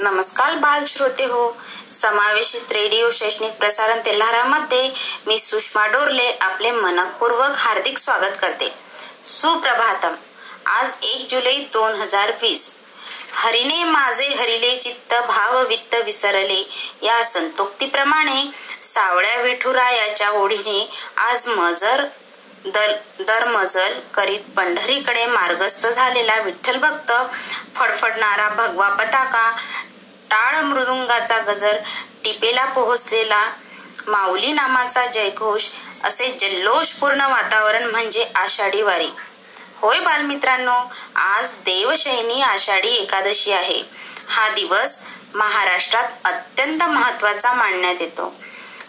नमस्कार बाल श्रोते हो. समावेशित रेडिओ शैक्षणिक प्रसारण तेल्हारामध्ये मी सुषमा डोरले आपले मनपूर्वक हार्दिक स्वागत करते. सुप्रभातम. आज एक जुलै दोन हजार वीस. हरिणे माझे हरिले चित्त भाव वित्त विसरले. या संतोक्तीप्रमाणे सावळ्या विठुरायाच्या ओढीने आज मजर दल दरमजल करीत पंढरीकडे मार्गस्थ झालेला विठ्ठल भक्त फडफडणारा भगवा पताका टाळ मृदुंगाचा गजर टिपेला पोहोचलेला माऊली नामाचा जयघोष असे जल्लोषपूर्ण वातावरण म्हणजे आषाढी वारी. होय बालमित्रांनो आज देवशयनी आषाढी एकादशी आहे. हा दिवस महाराष्ट्रात अत्यंत महत्त्वाचा मानण्यात येतो.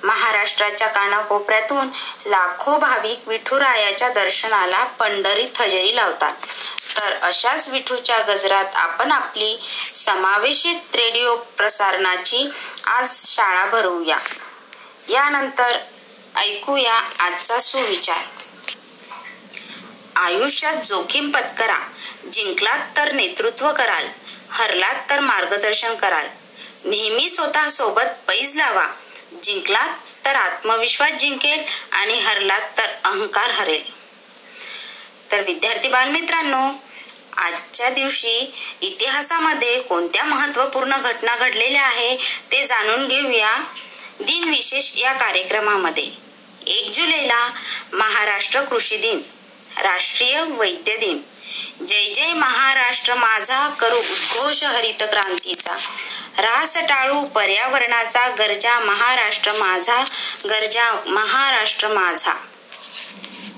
महाराष्ट्राच्या कानाकोपऱ्यातून लाखो भाविक विठुरायाच्या दर्शनाला पंढरीत हजेरी लावतात. तर अशाच विठूच्या गजरात आपण आपली समावेशित रेडिओ प्रसारणाची आज शाळा भरवूया. यानंतर ऐकूया आजचा सुविचार. आयुष्यात जोखीम पत्करा जिंकलात तर नेतृत्व कराल हरलात तर मार्गदर्शन कराल. नेहमी स्वतः सोबत पैज लावा जिंकलात तर आत्मविश्वास जिंकेल आणि हरलात तर अहंकार हरेल. तर विद्यार्थी बालमित्रांनो आजच्या दिवशी इतिहासामध्ये कोणत्या महत्त्वपूर्ण घटना घडलेल्या आहे ते जाणून घेऊया दिनविशेष या कार्यक्रमामध्ये. एक जुलैला महाराष्ट्र कृषी दिन राष्ट्रीय वैद्य दिन. जय जय महाराष्ट्र माझा करू उद्घोष हरित क्रांतीचा. रास टाळू पर्यावरणाचा गरजा महाराष्ट्र माझा गरजा महाराष्ट्र माझा.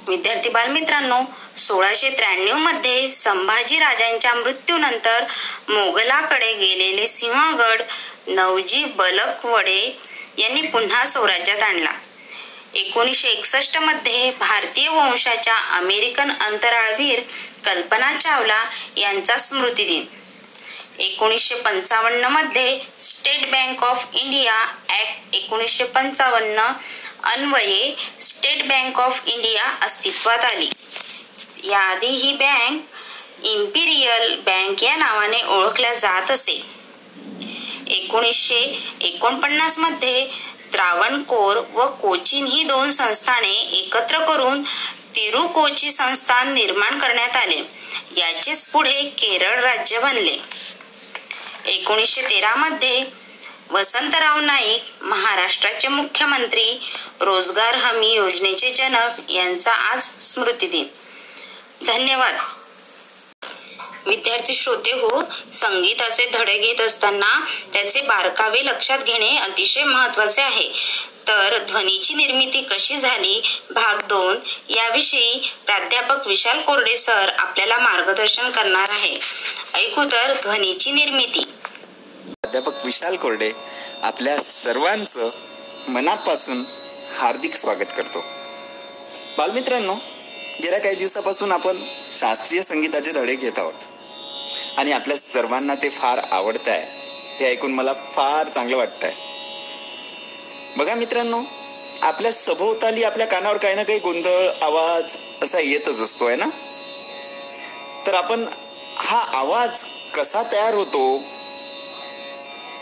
विद्यार्थी बालमित्रांनो सोळाशे त्र्याण्णवमध्ये संभाजी राजांच्या मृत्यूनंतर मोगलाकडे गेलेले सिंहगड नवजी बलकवडे यांनी पुन्हा स्वराज्यात आणला. एकोणीसशे एकसष्टमध्ये भारतीय वंशाच्या अमेरिकन अंतराळवीर कल्पना चावला यांचा स्मृती दिन. एकोणीसशे पंचावन्नमध्ये state bank of India act एकोणीसशे पंचावन्न अन्वये स्टेट बँक ऑफ इंडिया अस्तित्वात आली. याआधी ही बँक इम्पिरियल बँक या नावाने ओळखल्या जात असे. एकोणीसशे एकोणपन्नासमध्ये त्रावणकोर व कोचीन ही दोन संस्थाने एकत्र करून तिरुकोची संस्थान निर्माण करण्यात आले. याचेच पुढे केरळ राज्य बनले. एकोणीसशे तेरा मध्ये वसंतराव नाईक महाराष्ट्राचे मुख्यमंत्री रोजगार हमी योजनेचे जनक यांचा आज स्मृती दिन धन्यवाद. विद्यार्थी श्रोते हो संगीताचे धडे घेत असताना त्याचे बारकावे लक्षात घेणे अतिशय महत्त्वाचे आहे. तर ध्वनीची निर्मिती कशी झाली? भाग दोन याविषयी प्राध्यापक विशाल कोरडे सर आपल्याला मार्गदर्शन करणार आहे. ऐकू तर ध्वनीची निर्मिती. प्राध्यापक विशाल कोरडे आपल्या सर्वांचं मनापासून हार्दिक स्वागत करतो. बालमित्रांनो गेल्या काही दिवसापासून आपण शास्त्रीय संगीताचे धडे घेत आहोत. आणि आपल्या सर्वांना ते फार आवडत आहे हे ऐकून मला फार चांगलं वाटतंय. आहे बघा मित्रांनो आपल्या सभोवताली आपल्या कानावर काही ना काही गोंधळ आवाज असा येतच असतो आहे ना? तर आपण हा आवाज कसा तयार होतो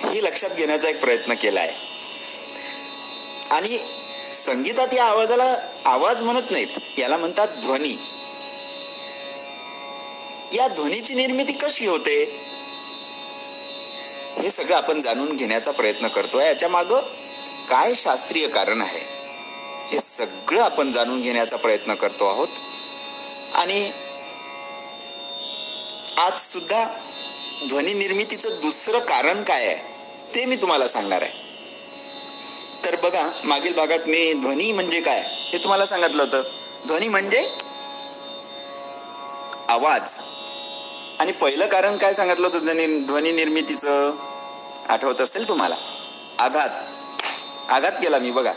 हे लक्षात घेण्याचा एक प्रयत्न केला आहे आणि संगीतात या आवाजाला आवाज म्हणत नाहीत. याला म्हणतात ध्वनी. या ध्वनीची निर्मिती कशी होते? हे सगळं आपण जाणून घेण्याचा प्रयत्न करतोय. याच्या माग काय शास्त्रीय कारण आहे? हे सगळं आपण जाणून घेण्याचा प्रयत्न करतो आहोत. आणि आज सुद्धा ध्वनी निर्मितीचं दुसरं कारण काय आहे ते मी तुम्हाला सांगणार आहे. तर बघा मागील भागात मी ध्वनी म्हणजे काय हे तुम्हाला सांगितलं होतं. ध्वनी म्हणजे आवाज. आणि पहिलं कारण काय सांगितलं होतं ध्वनी ध्वनी निर्मितीचं? आठवत असेल तुम्हाला? आघात. आघात केला मी बघा.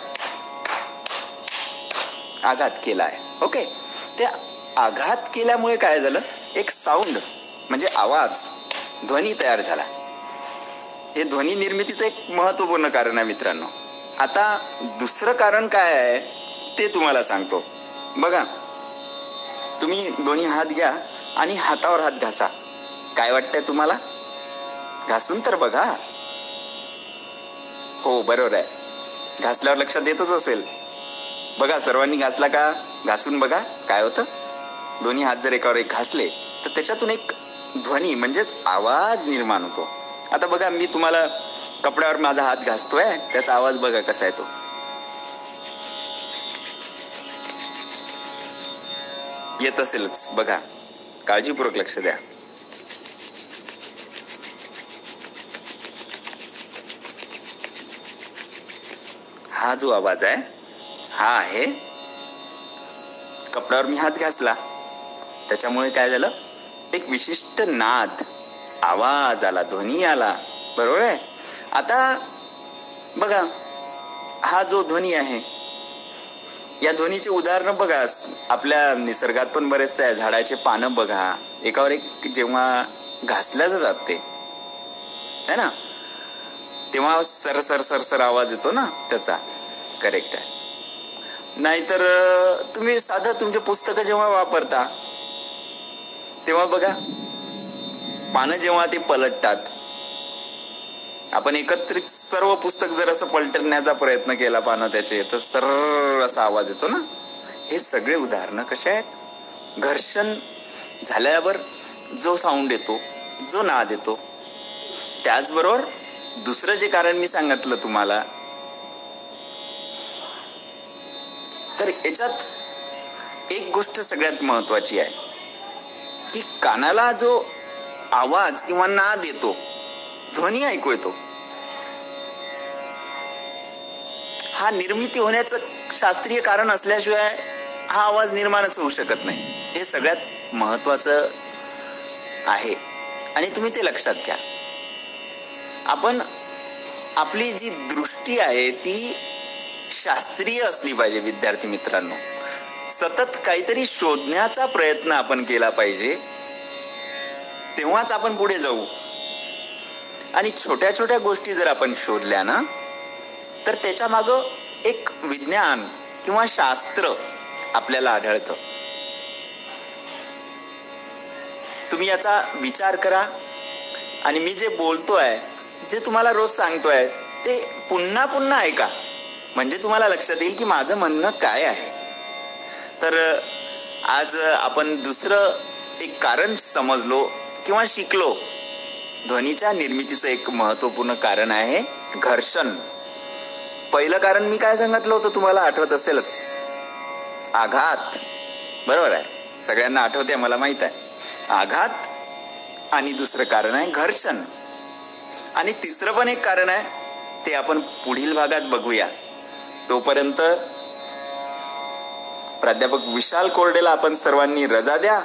आघात केलाय. ओके. त्या आघात केल्यामुळे काय झालं? एक साऊंड म्हणजे आवाज ध्वनी तयार झाला. हे ध्वनी निर्मितीचं एक महत्त्वपूर्ण कारण आहे मित्रांनो. आता दुसरं कारण काय आहे ते तुम्हाला सांगतो. बघा तुम्ही दोन्ही हात घ्या आणि हातावर हात घासा. काय वाटतंय तुम्हाला? घासून तर बघा. हो बरोबर आहे. घासल्यावर लक्षात येतच असेल. बघा सर्वांनी घासला का? घासून बघा काय होतं? दोन्ही हात जर एकावर एक घासले तर त्याच्यातून एक ध्वनी म्हणजेच आवाज निर्माण होतो. आता बघा मी तुम्हाला कपड्यावर माझा हात घासतोय त्याचा आवाज बघा कसा आहे तो. येत असेलच बघा. काळजीपूर्वक लक्ष द्या. हा जो आवाज आहे हा आहे. कपड्यावर मी हात घासला. त्याच्यामुळे काय झालं? एक विशिष्ट नाद. आवाज आला ध्वनी आला. बरोबर आहे? आता बघा हा जो ध्वनी आहे या ध्वनीचे उदाहरणं बघा. आपल्या निसर्गात पण बरेचसे आहे. झाडाचे पानं बघा. एकावर एक जेव्हा घासल्या जातात ते. है ना? तेव्हा सर सर सर सर आवाज येतो ना त्याचा. करेक्ट आहे. नाहीतर तुम्ही साधं तुमचे पुस्तकं जेव्हा वापरता तेव्हा बघा पानं जेव्हा ते पलटतात आपण एकत्रित सर्व पुस्तक जर असं पलटण्याचा प्रयत्न केला पानं त्याचे तर सर असा आवाज येतो ना. हे सगळे उदाहरणं कसे आहेत? घर्षण झाल्यावर जो साऊंड येतो जो नाद येतो त्याचबरोबर दुसरं जे कारण मी सांगितलं तुम्हाला तर याच्यात एक गोष्ट सगळ्यात महत्वाची आहे की कानाला जो आवाज किंवा नाद येतो ध्वनी ऐकू येतो. हा निर्मिती होण्याचं शास्त्रीय कारण असल्याशिवाय हा आवाज निर्माणच होऊ शकत नाही. हे सगळ्यात महत्वाचं आहे. आणि तुम्ही ते लक्षात घ्या. आपण आपली जी दृष्टी आहे ती शास्त्रीय असली पाहिजे विद्यार्थी मित्रांनो. सतत काहीतरी शोधण्याचा प्रयत्न आपण केला पाहिजे. तेव्हाच आपण पुढे जाऊ. आणि छोट्या छोट्या गोष्टी जर आपण शोधल्या ना तर त्याच्या मागं एक विज्ञान किंवा शास्त्र आपल्याला आढळतं. तुम्ही याचा विचार करा आणि मी जे बोलतोय जे तुम्हाला रोज सांगतोय ते पुन्हा पुन्हा ऐका. म्हणजे तुम्हाला लक्षात येईल की माझं म्हणणं काय आहे. तर आज आपण दुसरं एक कारण समजलो किंवा शिकलो ध्वनीच्या निर्मितीचं एक महत्त्वपूर्ण कारण आहे घर्षण. पहिलं कारण मी काय सांगितलं होतं तुम्हाला? आठवत असेलच. आघात. बरोबर आहे. सगळ्यांना आठवते मला माहीत आहे. आघात आणि दुसरं कारण आहे घर्षण. आणि तिसरं पण एक कारण आहे ते आपण पुढील भागात बघूया. तोपर्यंत प्राध्यापक विशाल कोरडेला आपण सर्वांनी रजा द्या.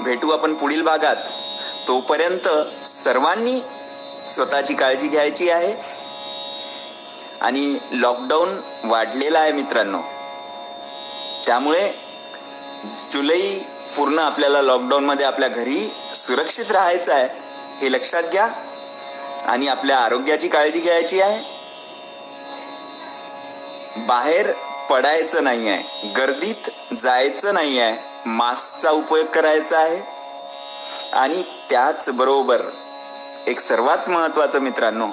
भेटू आपण पुढील भागात. तोपर्यंत सर्वांनी स्वतःची काळजी घ्यायची आहे. आणि लॉकडाऊन वाढलेला आहे मित्रांनो. त्यामुळे जुलै पूर्ण आपल्याला लॉकडाऊनमध्ये आपल्या घरी सुरक्षित राहायचं आहे हे लक्षात घ्या. आणि आपल्या आरोग्याची काळजी घ्यायची आहे. बाहेर पडायचं नाही आहे गर्दीत जायचं नाही आहे मास्कचा उपयोग करायचा आहे. आणि त्याच बरोबर एक सर्वात महत्वाचं मित्रांनो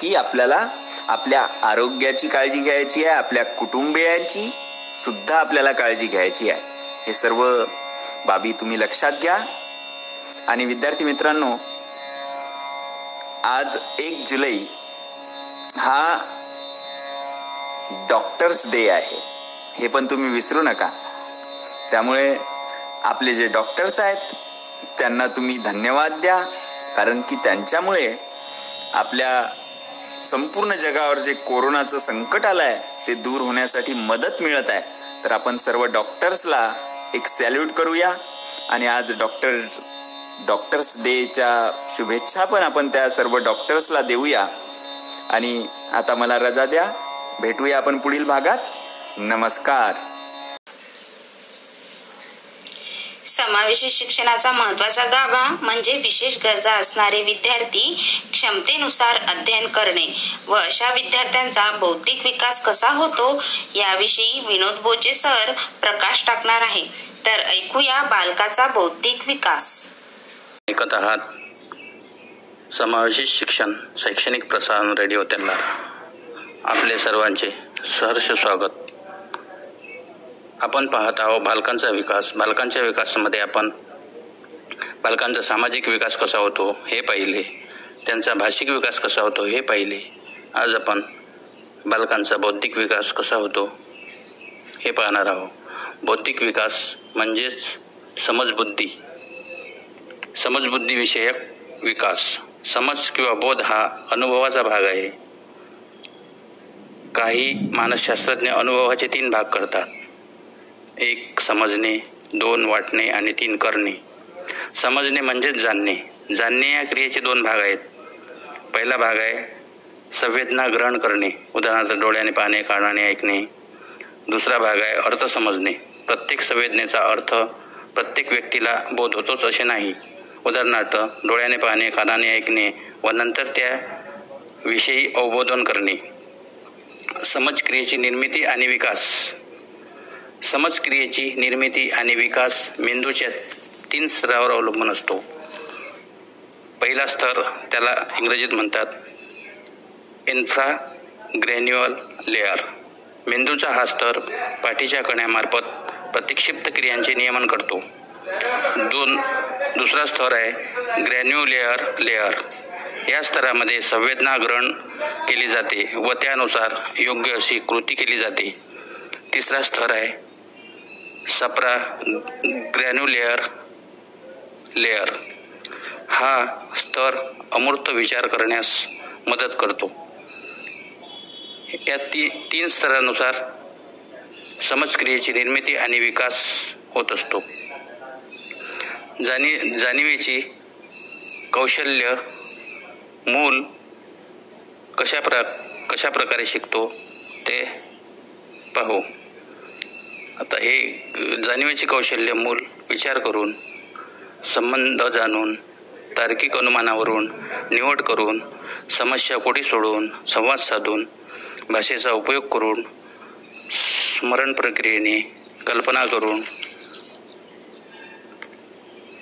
की आपल्याला आपल्या आरोग्याची काळजी घ्यायची आहे आपल्या कुटुंबियांची सुद्धा आपल्याला काळजी घ्यायची आहे. हे सर्व बाबी तुम्ही लक्षात घ्या. आणि विद्यार्थी मित्रांनो आज एक जुलै हा डॉक्टर्स डे आहे. हे पण तुम्ही विसरू नका. त्यामुळे आपले जे डॉक्टर्स आहेत त्यांना तुम्ही धन्यवाद द्या कारण की त्यांच्यामुळे आपल्या संपूर्ण जगावर जे कोरोनाचं संकट आलं आहे ते दूर होण्यासाठी मदत मिळत आहे. तर आपण सर्व डॉक्टर्सला एक सॅल्यूट करूया. आणि आज डॉक्टर डॉक्टर्स डेच्या शुभेच्छा पण आपण त्या सर्व डॉक्टर्सला देऊया. आणि आता मला रजा द्या. भेटूया आपण पुढील भागात. नमस्कार. समावेशी शिक्षणाचा महत्त्वाचा गाभा म्हणजे विशेष गरजा असणारे विद्यार्थी क्षमतेनुसार अध्ययन करणे व अशा विद्यार्थ्यांचा बौद्धिक विकास कसा होतो याविषयी विनोद बोचे सर प्रकाश टाकणार आहे. तर ऐकूया बालकाचा बौद्धिक विकास. ऐकत आहात. समावेशित शिक्षण शैक्षणिक प्रसारण रेडिओ त्यांना आपले सर्वांचे सहर्ष स्वागत. आपण पाहत आहोत बालकांचा विकास. बालकांच्या विकासामध्ये आपण बालकांचा सामाजिक विकास कसा होतो हे पाहिले. त्यांचा भाषिक विकास कसा होतो हे पाहिले. आज आपण बालकांचा बौद्धिक विकास कसा होतो हे पाहणार आहोत. बौद्धिक विकास म्हणजेच समजबुद्धी. समजबुद्धीविषयक विकास. समज किंवा बोध हा अनुभवाचा भाग आहे. काही मानसशास्त्रज्ञ अनुभवाचे तीन भाग करतात. एक समजणे दोन वाटणे आणि तीन करणे. समजणे म्हणजेच जाणणे. जाणणे या क्रियेचे दोन भाग आहेत. पहिला भाग आहे संवेदना ग्रहण करणे उदाहरणार्थ डोळ्याने पाहणे कानाने ऐकणे. दुसरा भाग आहे अर्थ समजणे. प्रत्येक संवेदनेचा अर्थ प्रत्येक व्यक्तीला बोध होतोच असे नाही. उदाहरणार्थ डोळ्याने पाहणे कानाने ऐकणे व नंतर त्या विषयी अवबोधन करणे. समज क्रियेची निर्मिती आणि विकास. समज क्रियेची निर्मिती आणि विकास मेंदूच्या तीन स्तरावर अवलंबून असतो. पहिला स्तर त्याला इंग्रजीत म्हणतात इन्फ्रा ग्रॅन्युअल लेअर मेंदूचा हा स्तर पाठीच्या कण्यामार्फत प्रतिक्षिप्त क्रियांचे नियमन करतो. दोन दुसरा स्तर आहे ग्रॅन्युलेअर लेअर या स्तरामध्ये संवेदना ग्रहण केली जाते व त्यानुसार योग्य अशी कृती केली जाते. तिसरा स्तर आहे सप्रा ग्रॅन्युलेअर लेअर हा स्तर अमूर्त विचार करण्यास मदत करतो. या ती तीन स्तरानुसार समजक्रियेची निर्मिती आणि विकास होत असतो. जाणी जाणीवेची कौशल्य मूल कशा प्र कशा प्रकारे शिकतो ते पाहू. आता हे जाणीवेचे कौशल्य मूल विचार करून संबंध जाणून तार्किक अनुमानावरून निवड करून समस्या कोठी सोडून संवाद साधून भाषेचा उपयोग करून स्मरण प्रक्रियेने कल्पना करून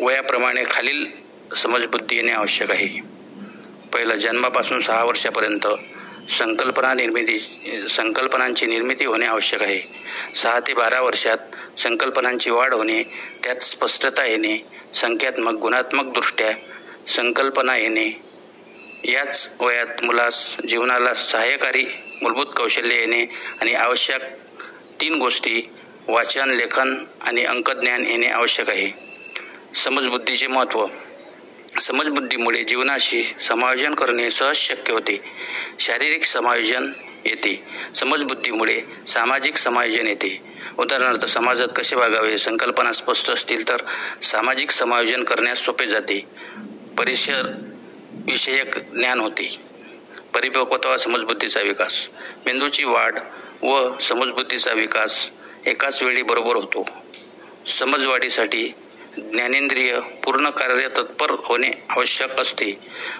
वयाप्रमाणे खालील समजबुद्धी येणे आवश्यक आहे. पहिलं जन्मापासून सहा वर्षापर्यंत संकल्पना निर्मिती संकल्पनांची निर्मिती होणे आवश्यक आहे. सहा ते बारा वर्षात संकल्पनांची वाढ होणे त्यात स्पष्टता येणे संख्यात्मक गुणात्मकदृष्ट्या संकल्पना येणे. याच वयात मुलास जीवनाला सहाय्यकारी मूलभूत कौशल्य येणे आणि आवश्यक तीन गोष्टी वाचन लेखन आणि अंकज्ञान येणे आवश्यक आहे. समजबुद्धीचे महत्त्व समजबुद्धीमुळे जीवनाशी समायोजन करणे सहज शक्य होते. शारीरिक समायोजन येते. समजबुद्धीमुळे सामाजिक समायोजन येते. उदाहरणार्थ समाजात कसे वागावे संकल्पना स्पष्ट असतील तर सामाजिक समायोजन करण्यास सोपे जाते. परिसर विषयक ज्ञान होते. परिपक्वता समजबुद्धीचा विकास. मेंदूची वाढ व समजबुद्धीचा विकास एकाच वेळी बरोबर होतो. समजवाढीसाठी ज्ञानेंद्रिय पूर्ण कार्य तत्पर होणे आवश्यक असते.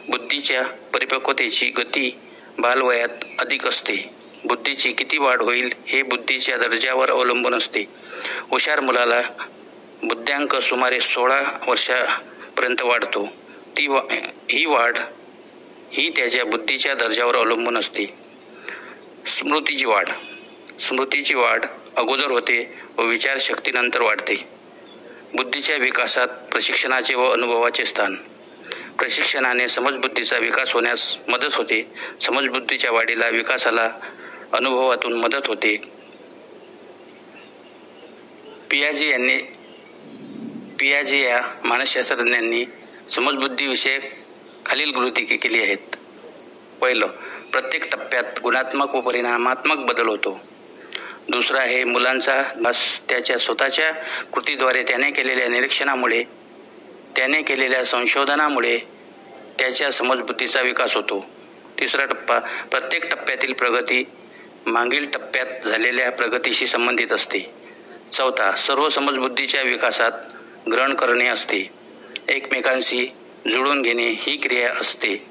बुद्धीच्या परिपक्वतेची गती बालवयात अधिक असते. बुद्धीची किती वाढ होईल हे बुद्धीच्या दर्जावर अवलंबून असते. हुशार मुलाला बुद्ध्यांक सुमारे सोळा वर्षापर्यंत वाढतो. ती वा ही वाढ ही त्याच्या बुद्धीच्या दर्जावर अवलंबून असते. स्मृतीची वाढ स्मृतीची वाढ अगोदर होते व विचारशक्तीनंतर वाढते. बुद्धीच्या विकासात प्रशिक्षणाचे व अनुभवाचे स्थान. प्रशिक्षणाने समजबुद्धीचा विकास होण्यास मदत होते. समजबुद्धीच्या वाढीला विकासाला अनुभवातून मदत होते. पियाजी यांनी पियाजी या मानसशास्त्रज्ञांनी समजबुद्धीविषयक खालील गृहितिके केली आहेत. पहिलं प्रत्येक टप्प्यात गुणात्मक व परिणामात्मक बदल होतो. दुसरा आहे मुलांचा बस त्याच्या स्वतःच्या कृतीद्वारे त्याने केलेल्या निरीक्षणामुळे त्याने केलेल्या संशोधनामुळे त्याच्या समजबुद्धीचा विकास होतो. तिसरा टप्पा प्रत्येक टप्प्यातील प्रगती मागील टप्प्यात झालेल्या प्रगतीशी संबंधित असते. चौथा सर्व समजबुद्धीच्या विकासात ग्रहण करणे असते. एकमेकांशी जुळून घेणे ही क्रिया असते.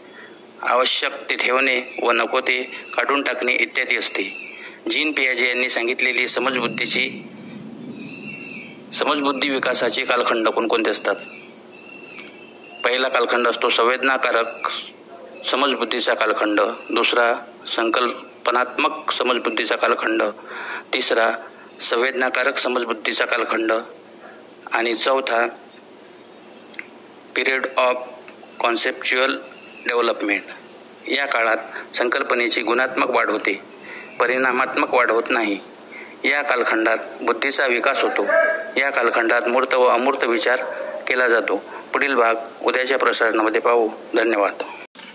आवश्यक ते ठेवणे व नको ते काढून टाकणे इत्यादी असते. जीन पियाजे यांनी सांगितलेली समजबुद्धीची समजबुद्धी विकासाचे कालखंड कोणकोणते असतात? पहिला कालखंड असतो संवेदनाकारक समजबुद्धीचा कालखंड दुसरा संकल्पनात्मक समजबुद्धीचा कालखंड तिसरा संवेदनाकारक समजबुद्धीचा कालखंड आणि चौथा पिरियड ऑफ कॉन्सेप्च्युअल डेव्हलपमेंट. या काळात संकल्पनेची गुणात्मक वाढ होते. परिणामात्मक वाढ होत नाही. या कालखंडात बुद्धीचा विकास होतो. या कालखंडात मूर्त व अमूर्त विचार केला जातो. पुढील भाग उद्याच्या प्रसारणामध्ये पाहू. धन्यवाद.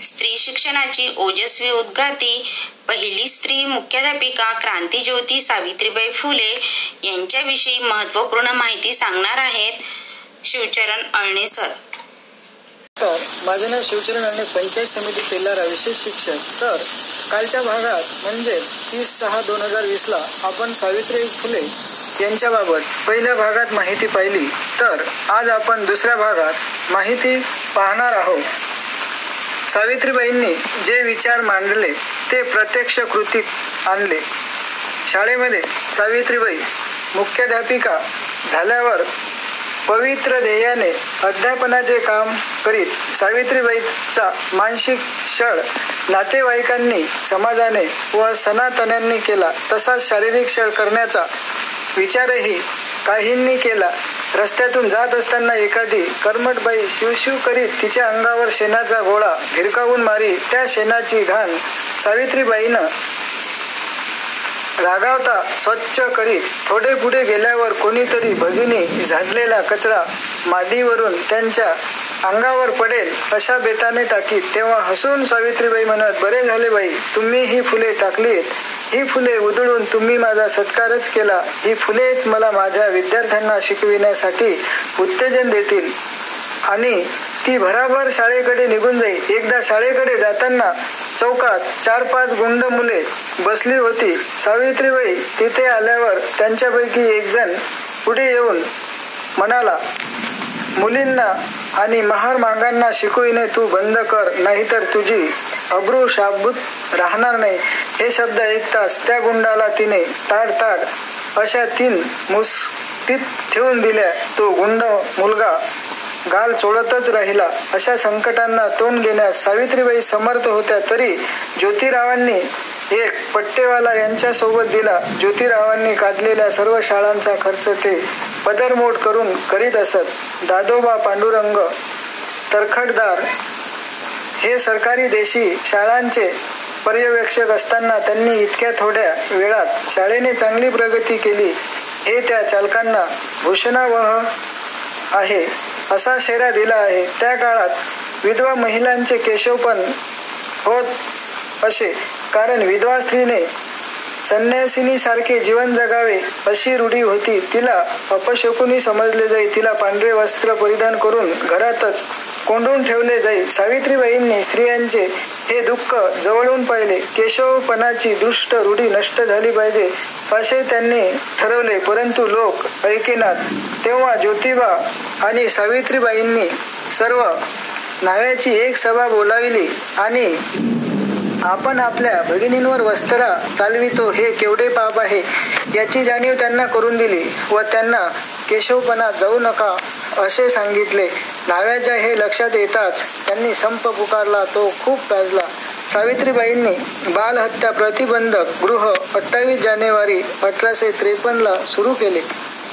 स्त्री शिक्षणाची ओजस्वी उद्गाती पहिली स्त्री मुख्याध्यापिका क्रांतीज्योती सावित्रीबाई फुले यांच्याविषयी महत्त्वपूर्ण माहिती सांगणार आहेत शिवचरण अळणे सर तर माझे नाव शिवचरण अळणे पंचायत समिती तेलारा विशेष शिक्षक. तर कालच्या भागात म्हणजेच तीस सहा दोन हजार वीसला आपण सावित्री फुले यांच्याबाबत पहिल्या भागात माहिती पाहिली. तर आज आपण दुसऱ्या भागात माहिती पाहणार आहोत. सावित्रीबाईंनी जे विचार मांडले ते प्रत्यक्ष कृतीत आणले. शाळेमध्ये सावित्रीबाई मुख्याध्यापिका झाल्यावर पवित्र ध्येयाने अध्यापनाचे काम करीत सावित्रीबाईचा मानसिक छळ नातेवाईकांनी समाजाने व सनातन्यांनी केला तसाच शारीरिक छळ करण्याचा विचारही काहींनी केला. रस्त्यातून जात असताना एखादी कर्मटबाई शिवशिव करीत तिच्या अंगावर शेणाचा गोळा भिरकावून मारी त्या शेणाची घाण सावित्रीबाईनं रागावता स्वच्छ करीत थोडे पुढे गेल्यावर कोणीतरी भगिनी झाडलेला कचरा मादीवरून त्यांच्या अंगावर पडेल अशा बेताने टाकीत. तेव्हा हसून सावित्रीबाई म्हणत बरे झाले बाई तुम्ही ही फुले टाकलीत. ही फुले उधळून तुम्ही माझा सत्कारच केला. ही फुलेच मला माझ्या विद्यार्थ्यांना शिकविण्यासाठी उत्तेजन देतील. आणि ती भराभर शाळेकडे निघून जाईल. एकदा शाळेकडे जाताना चौकात चार पाच गुंड मुले बसली होती. सावित्रीबाई तिथे आल्यावर त्यांच्यापैकी एक जण पुढे येऊन म्हणाला मुलींना आणि महार मागांना शिकविणे तू बंद कर नाहीतर तुझी अब्रू शाबूत राहणार नाही. हे शब्द ऐकताच त्या गुंडाला तिने ताड ताड अशा तीन मुस्तीत ठेवून दिल्या. तो गुंड मुलगा गाल चोळतच राहिला. अशा संकटांना तोंड देण्यास सावित्रीबाई समर्थ होत्या तरी ज्योतिरावांनी एक पट्टेवाला यांच्या सोबत दिला. ज्योतिरावांनी काढलेल्या सर्व शाळांचा खर्च ते पदरमोड करून करीत असत. दादोबा पांडुरंग तरखडदार हे सरकारी देशी शाळांचे पर्यवेक्षक असताना त्यांनी इतक्या थोड्या वेळात शाळेने चांगली प्रगती केली. हे त्या चालकांना घोषणावह आहे. असा शेरा दिला आहे. त्या काळात विधवा महिलांचे केशवपण होत असे. कारण विधवा स्त्रीने संन्यासिनी सारखे जीवन जगावे अशी रूढी होती. तिला अपशकुनी समजले जाई. तिला पांढरे वस्त्र परिधान करून घरातच कोंडून ठेवले जाई. सावित्रीबाईंनी स्त्रियांचे हे दुःख जवळून पाहिले. केशवपणाची दृष्ट रूढी नष्ट झाली पाहिजे असे त्यांनी ठरवले. परंतु लोक ऐकेनात. तेव्हा ज्योतिबा आणि सावित्रीबाईंनी सर्व नाव्याची एक सभा बोलाविली आणि आपण आपल्या भगिनींवर वस्त्रा चालवितो हे केवढे पाप आहे? याची जाणीव त्यांना करून दिली व त्यांना केशवपणा जाऊ नका असे सांगितले. नाव्याच्या हे लक्षात येताच त्यांनी संप पुकारला तो खूप गाजला. सावित्रीबाईंनी बालहत्या प्रतिबंधक गृह अठ्ठावीस जानेवारी अठराशे त्रेपन्नला सुरू केले.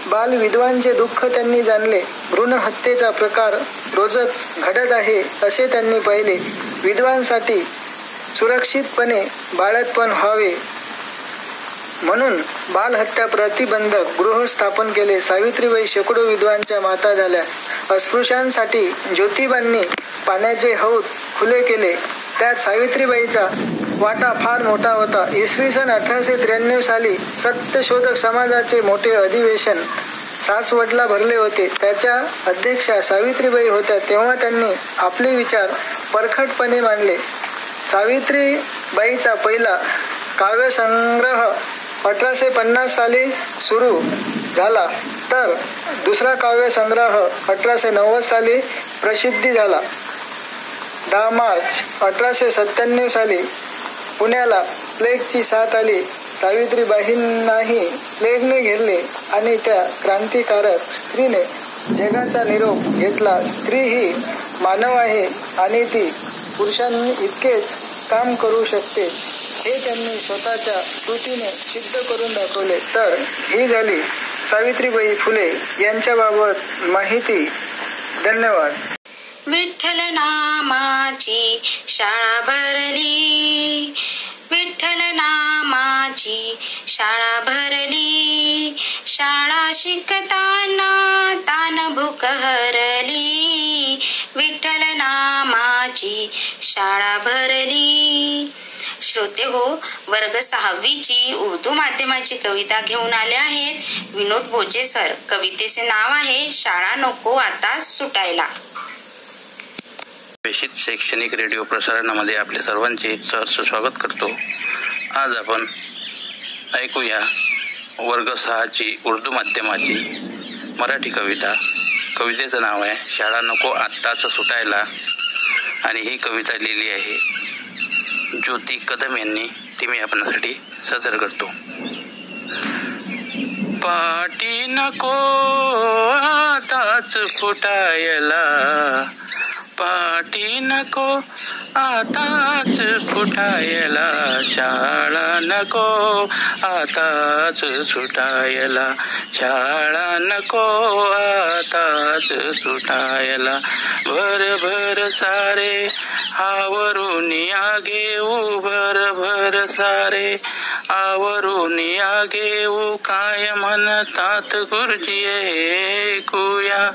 बालविधवांचे दुःख त्यांनी जाणले. भ्रूणहत्येचा प्रकार रोजच घडत आहे असे त्यांनी पाहिले. विधवांसाठी सुरक्षितपणे बाळतपण व्हावे. म्हणून बालहत्या प्रतिबंधक गृह स्थापन केले. सावित्रीबाई शेकडो विधवांच्या माता झाल्या. अस्पृश्यांसाठी ज्योतिबांनी पाण्याचे हौद खुले केले. त्यात सावित्रीबाईचा वाटा फार मोठा होता. इसवी सन अठराशे त्र्याण्णव साली सत्यशोधक समाजाचे मोठे अधिवेशन सासवडला भरले होते. त्याच्या अध्यक्षा सावित्रीबाई होत्या तेव्हा त्यांनी आपले विचार परखटपणे मांडले. सावित्रीबाईचा पहिला काव्यसंग्रह अठराशे पन्नास साली सुरू झाला. तर दुसरा काव्यसंग्रह अठराशे नव्वद साली प्रसिद्धी झाला. दहा मार्च अठराशे सत्त्याण्णव साली पुण्याला प्लेगची साथ आली. सावित्रीबाईंनाही प्लेगने घेरले आणि त्या क्रांतिकारक स्त्रीने जगाचा निरोप घेतला. स्त्री ही मानव आहे आणि ती पुरुषांनी इतकेच काम करू शकते. हे त्यांनी स्वतःच्या कृतीने सिद्ध करून दाखवले. तर ही झाली सावित्रीबाई फुले यांच्याबाबत माहिती. धन्यवाद. विठ्ठल नामाची शाळा भरली. विठ्ठल नामाची शाळा भरली. शाळा शिकताना तान भूक हरली. विठ्ठल नामाची शाळा भरली. श्रोते हो वर्ग सहावीची उर्दू माध्यमाची कविता घेऊन आले आहेत विनोद बोचे सर. कवितेचे नाव आहे शाळा नको आता सुटायला. प्रेषित शैक्षणिक रेडिओ प्रसारणामध्ये आपले सर्वांचे सहर्ष स्वागत करतो. आज आपण ऐकूया वर्ग सहाची उर्दू माध्यमाची मराठी कविता. कवितेचं नाव आहे शाळा नको आत्ताच सुटायला. आणि ही कविता लिहिली आहे ज्योती कदम यांनी. ती मी आपणासाठी सादर करतो. पाटी नको आताच फुटायला पाटी नको आताच सुटायला शाळा नको आताच सुटायला शाळा नको आताच सुटायला. भर भर सारे आवरून या घेऊ भर भर सारे. आवरून या घेऊ काय म्हणतात गुरुजी कुया.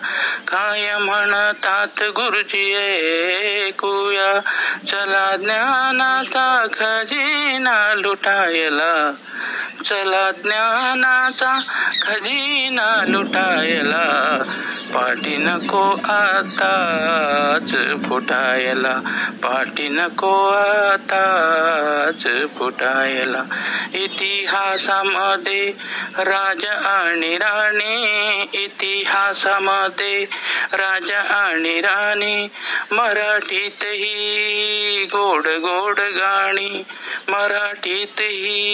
काय म्हणतात गुरुजी कुया. चला ज्ञानाचा खजिना लुटायला. चला ज्ञानाचा खजिना लुटायला. पाठी नको आताच फुटायला. पाठी नको आताच फुटायला. इतिहासामध्ये राजा आणि राणी इतिहासामध्ये राजा आणि राणी मराठीतही गोड गोड गाणी मराठीतही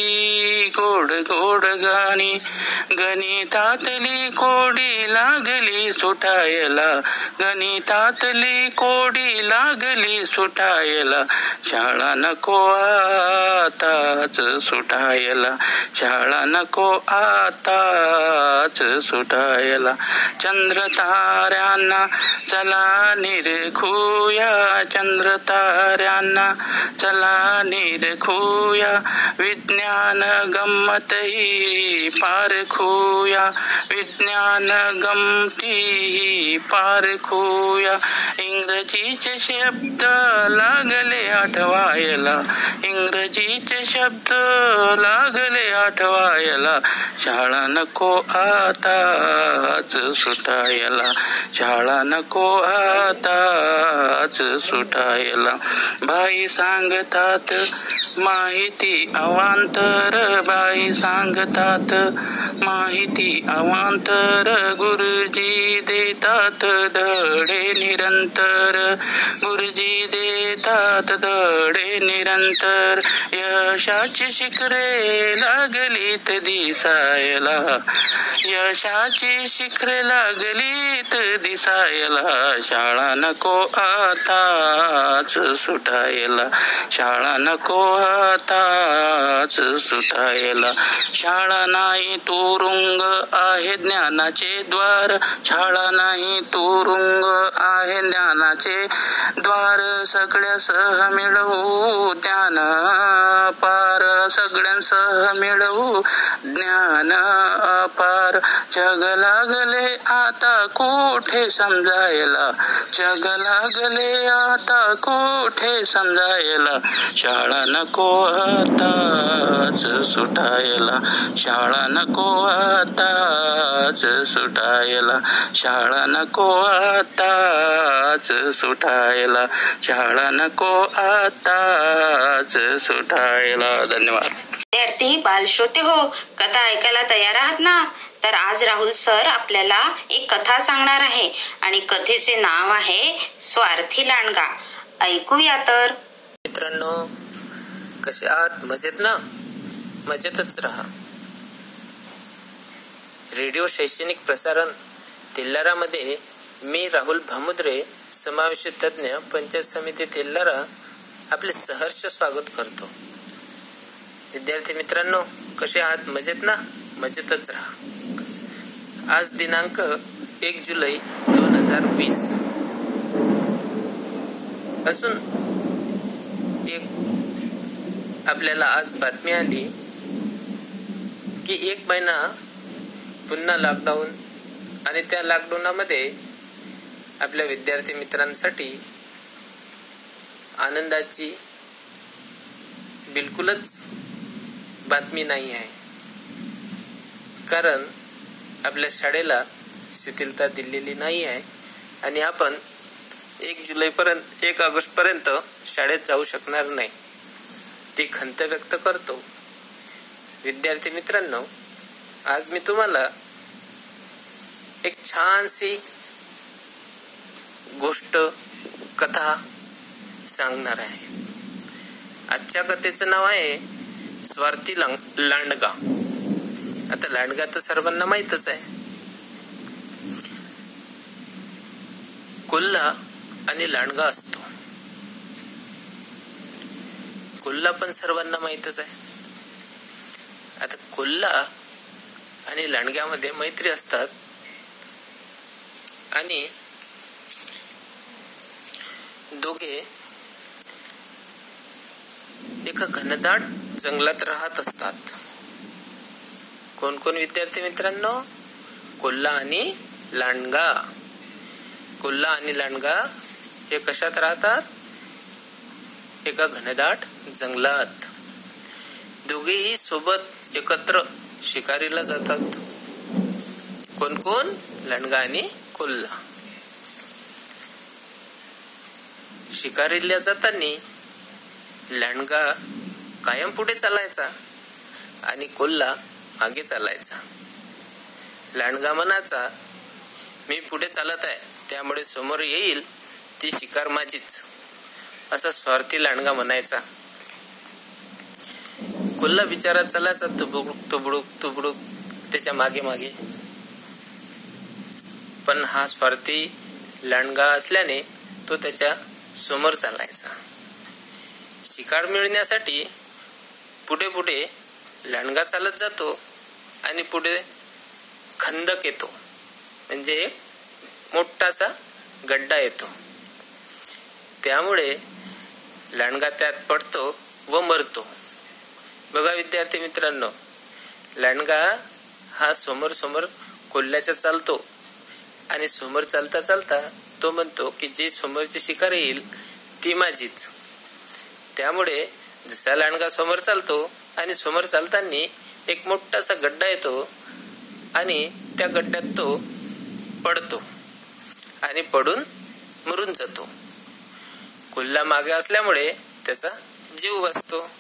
गोड गोड गाणी. गणितातली कोडी लागली सुटायला. गणितातली कोडी लागली सुटायला. शाळा नको आताच सुटायला. शाळा नको आताच सुटायला. चंद्र ताऱ्यांना चला निरखूया चंद्र ताऱ्यांना चला निरखूया विज्ञान गम गंमत ही पारखूया विज्ञान गमती ही पारखूया इंग्रजीचे शब्द लागले आठवायला इंग्रजीचे शब्द लागले आठवायला. शाळा नको आताच सुटायला शाळा नको आताच सुटायला. भाई सांगतात माहिती अवांतर काही सांगतात माहिती अवांतर गुरुजी देतात धडे निरंतर. गुरुजी देतात धडे निरंतर. यशाची शिखरे लागलीत दिसायला. यशाची शिखरे लागलीत दिसायला. शाळा नको आताच सुटायला. शाळा नको आताच सुटायला. शाळा नाही तुरुंग आहे ज्ञानाचे द्वार. शाळा नाही तुरुंग आहे ज्ञानाचे द्वार. सगळ्यासह मिळवू ज्ञान पार. सगळ्यांसह मिळवू ज्ञान अपार जग लागले आता कुठे समजायला? जग लागले आता कुठे समजायला? शाळा नको आताच सुटायला. शाळा नको आताच सुटायला. शाळा नको आताच सुटायला. शाळा नको आताच सुटायला. धन्यवाद. विद्यार्थी बालश्रोते हो कथा ऐकायला तयार आहात ना? तर आज राहुल सर आपल्याला एक कथा सांगणार आहे आणि कथेचे नाव आहे स्वार्थी लांडगा. ऐकूया तर. मित्रांनो कसे आहात? मजेत ना? मजेतच राहा. रेडिओ शैक्षणिक प्रसारण तेल्लारामध्ये मी राहुल भामुद्रे समावेश तज्ञ पंचायत समिती तेल्लारा आपले सहर्ष स्वागत करतो. विद्यार्थी मित्रांनो कसे आहात? मजेत ना? मजेतच राहा. आज दिनांक एक जुलै दोन हजार वीस. असून एक आपल्याला आज बातमी आली की एक महिना पुन्हा लॉकडाऊन आणि त्या लॉकडाऊनामध्ये आपल्या विद्यार्थी मित्रांसाठी आनंदाची बिलकुलच बातमी नाही आहे. कारण आपल्या शाळेला शिथिलता दिलेली नाही आहे. आणि आपण एक जुलैपर्यंत एक ऑगस्टपर्यंत शाळेत जाऊ शकणार नाही. ती खंत व्यक्त करतो. विद्यार्थी मित्रांनो आज मी तुम्हाला एक छानशी गोष्ट कथा सांगणार आहे. आजच्या कथेचं नाव आहे स्वार्थी लांडगा. आता लांडगा तर सर्वांना माहितच आहे. कोल्हा आणि लांडगा असतो. कोल्हा पण सर्वांना माहितच आहे. आता कोल्हा आणि लांडग्यामध्ये मैत्री असतात. आणि दोघे एका घनदाट जंगलात राहत असतात. कोण कोण विद्यार्थी मित्रांनो? कोल्हा आणि लांडगा. कोल्हा आणि लांडगा हे कशात राहतात? एका घनदाट जंगलात. दोघेही सोबत एकत्र शिकारीला जातात. कोण कोण लांडगा आणि कोल्हा शिकारीला जाताना लांडगा कायम पुढे चालायचा आणि कोल्हा मागे चालायचा. लांडगामनाचा मी पुढे चालत आहे त्यामुळे समोर येईल ती शिकार माझीच. असा स्वार्थी लांडगा म्हणायचा. कुल्ला विचारात चालायचा तुबुडुक तुबडूक तुबडूक त्याच्यामागे मागे. पण हा स्वार्थी लांडगा असल्याने तो त्याच्यासमोर चालायचा. शिकार मिळण्यासाठी पुढे पुढे लांडगा चालत जातो. आणि पुढे खंदक येतो. म्हणजे एक मोठासा गड्डा येतो. त्यामुळे लांडगा त्यात पडतो व मरतो. बघा विद्यार्थी मित्रांनो लांडगा हा समोर समोर कोल्ह्याच्या चालतो. आणि समोर चालता चालता तो म्हणतो की जे समोरची शिकार येईल ती माझीच. त्यामुळे जसा लांडगा समोर चालतो आणि समोर चालताना एक मोठासा गड्डा येतो आणि त्या गड्ड्यात तो पडतो आणि पडून मरून जातो. कुल्ला मागे असल्यामुळे त्याचा जीव वाचतो.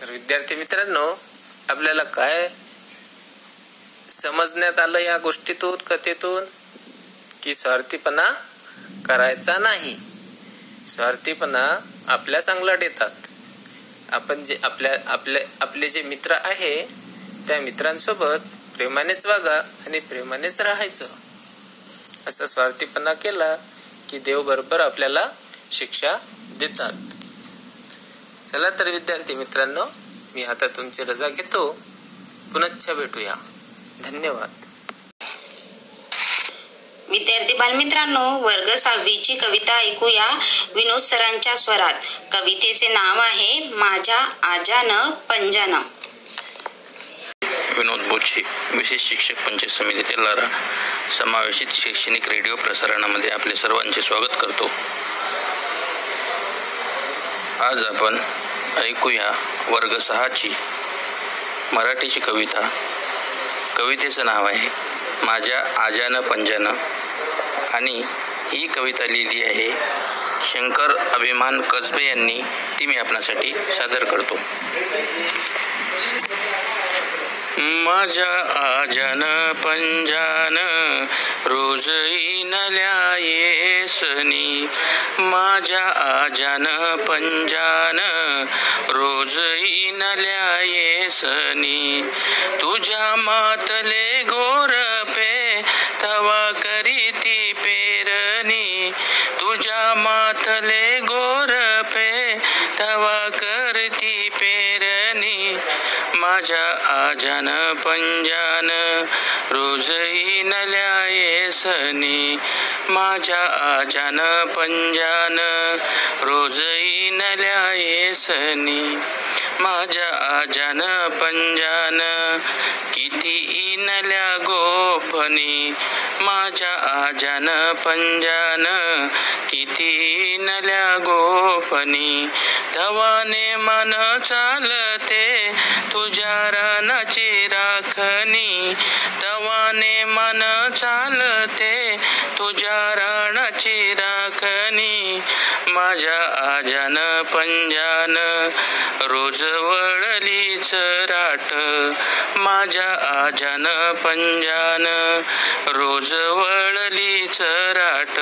तर विद्यार्थी मित्रांनो आपल्याला काय समजण्यात आलं या गोष्टीतून कथेतून? की स्वार्थीपणा करायचा नाही. स्वार्थीपणा आपल्या चांगला देतात आपण जे आपल्या आपले आपले जे मित्र आहे त्या मित्रांसोबत प्रेमानेच वागा आणि प्रेमानेच राहायचं. असा स्वार्थीपणा केला की देव बरोबर आपल्याला शिक्षा देतात. चला तर विद्यार्थी मित्रांनो मी आता तुमची रजा घेतो. पुनच्छा भेटूया. धन्यवाद. विद्यार्थी बालमित्रांनो वर्ग सहावीची कविता ऐकूया विनोद सरांच्या स्वरात. कवितेचे नाव आहे माझ्या आजानं पंजानं. विनोद बोचे विशेष शिक्षक पंचायत समिती तेलारा. समावेशित शैक्षणिक रेडिओ प्रसारणामध्ये आपले सर्वांचे स्वागत करतो. आज आपण ऐकूया वर्ग सहाची मराठीची कविता. कवितेचं नाव आहे माझ्या आजानं पंजानं आणि ही कविता लिहिली आहे शंकर अभिमान कसबे यांनी. ती मी आपणासाठी सादर करतो. माझ्या आजान पंजान रोज इनल्या येसनी. माझ्या आजान पंजान रोज इनल्या येसनी. तुझ्या मातले गोरपे तवा माझ्या आजान पंजान रोजही नल्या येसनी माझ्या आजान पंजान रोजही नल्या येसनी माझ्या आजान पंजान किती इनल्या गोपनी माझ्या आजान पंजान. किती नल्या गोपनी धवाने मन चालते तुझ्या रानाची राखणी. तवाने मन चालते तुझ्या राणाची राखणी माझ्या आजान पंजान रोज वळलीच राट माझ्या ज्ञान पंजान. रोज वळली चराट.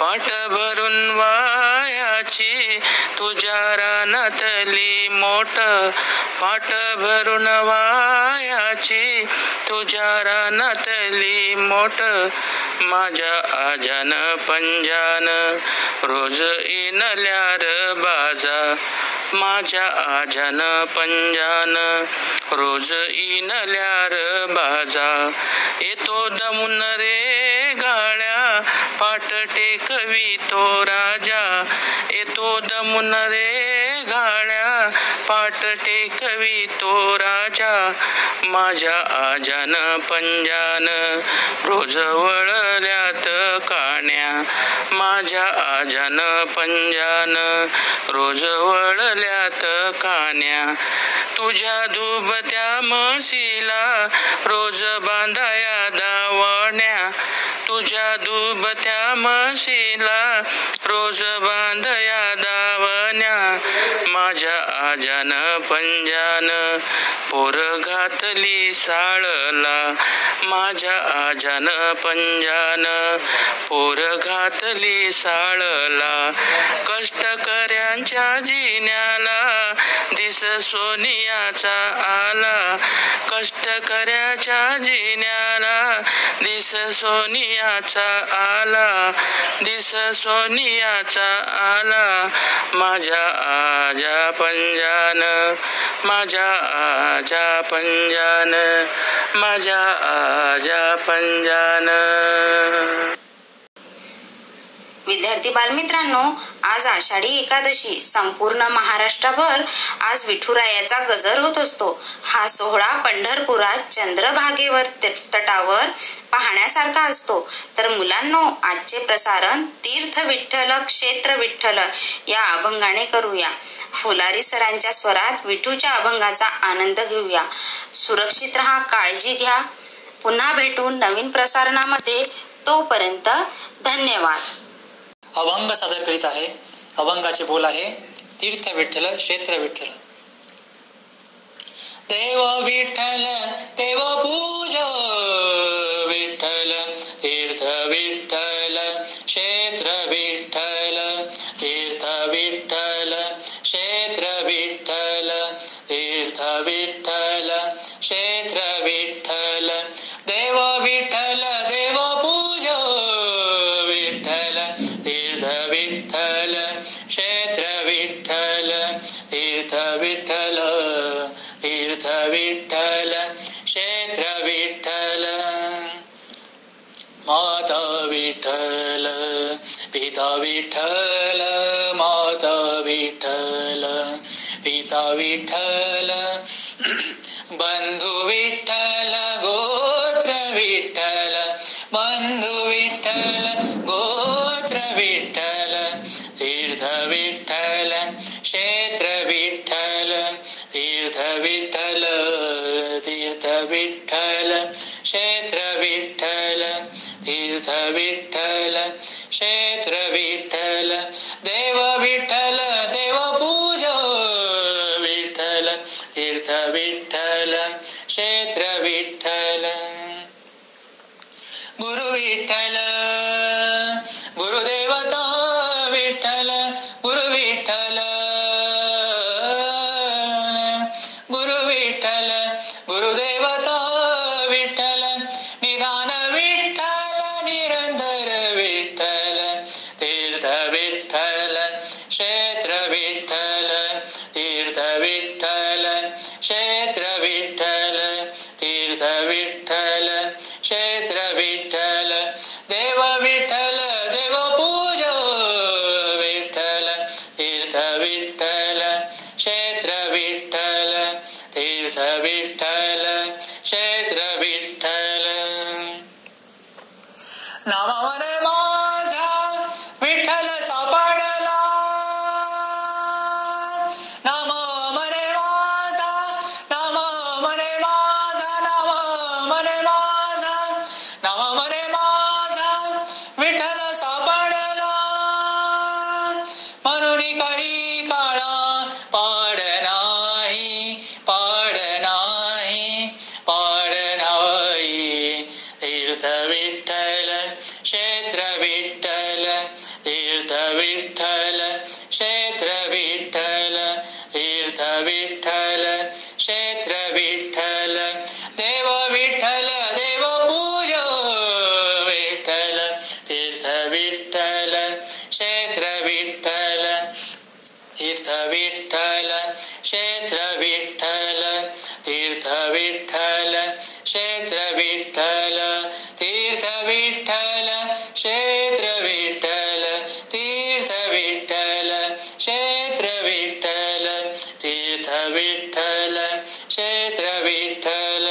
पाट भरून वायाची. तुझ्या रानातली मोठ पाट भरून वायाची. तुझ्या रानातली मोठ माझ्या आजान पंजान. रोज इनल्यार बाजा. माझ्या आजान पंजान. रोज इनल्यार बाजा. येतो दमून रे गाळ्या पाट टेकवी तो राजा. येतो दमून रे गाळ्या पाट टेकवी तो राजा. माझ्या आजान पंजान. रोज वळल्यात माझ्या आजान पंजान रोज वळल्यात कान्या. तुझ्या दुबत्या म्हशीला रोज बांधाया दावण्या. तुझ्या दुबत्या म्हशीला रोज बांधया दावण्या. माझ्या आजान पंजान घातली साळला माझ्या आजान पंजान. पोर घातली साळला कष्टकऱ्यांच्या जिन्याला दिस सोनियाचा आला. कष्टकऱ्याच्या जिन्याला दिस सोनियाचा आला. दिस सोनियाचा आला. माझ्या आजा पंजान माझ्या आजा पंजान माझ्या आजा पंजान. विद्यार्थी बालमित्रांनो आज आषाढी एकादशी संपूर्ण महाराष्ट्रभर आज विठुरायाचा गजर होत असतो. हा सोहळा पंढरपुरात चंद्रभागेवर तटावर पाहण्यासारखा असतो. तर मुलांनो आजचे प्रसारण तीर्थ विठ्ठल क्षेत्र विठ्ठल या अभंगाने करूया. फुलारी सरांच्या स्वरात विठूच्या अभंगाचा आनंद घेऊया. सुरक्षित राहा काळजी घ्या. पुन्हा भेटून नवीन प्रसारणामध्ये तोपर्यंत धन्यवाद. अभंग सादर करीत आहे. अभंगाचे बोल आहे तीर्थ विठ्ठल क्षेत्र विठ्ठल. देव विठ्ठल देव पूज. विठ्ठल तीर्थ विठ्ठल क्षेत्र विठ्ठल. तीर्थ विठ्ठल क्षेत्र विठ्ठल. तीर्थ विठ्ठल क्षेत्र विठ्ठल. तीर्थ विठ्ठल क्षेत्र विठ्ठल माता विठ्ठल पिता विठ्ठल माता विठ्ठल पिता विठ्ठल बंधू विठ्ठल विठ्ठल क्षेत्र विठ्ठल तीर्थ विठ्ठल क्षेत्र विठ्ठल देव विठ्ठल देव पूज विठ्ठल तीर्थ विठ्ठल क्षेत्र विठ्ठल। गुरु विठ्ठल विठ्ठल तीर्थ विठ्ठल क्षेत्र विठ्ठल तीर्थ विठ्ठल क्षेत्र विठ्ठल. विठ्ठल क्षेत्र विठ्ठल तीर्थ विठ्ठल क्षेत्र विठ्ठल तीर्थ विठ्ठल क्षेत्र विठ्ठल तीर्थ विठ्ठल क्षेत्र विठ्ठल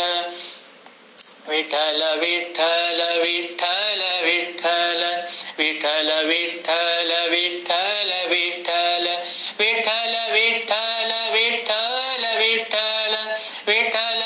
विठ्ठल विठ्ठल विठ्ठल विठ्ठल विठ्ठल विठ्ठल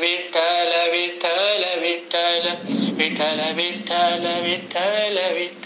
विठ्ठल विठ्ठल विठ्ठल विठ्ठल विठ्ठल विठ्ठल विठ्ठल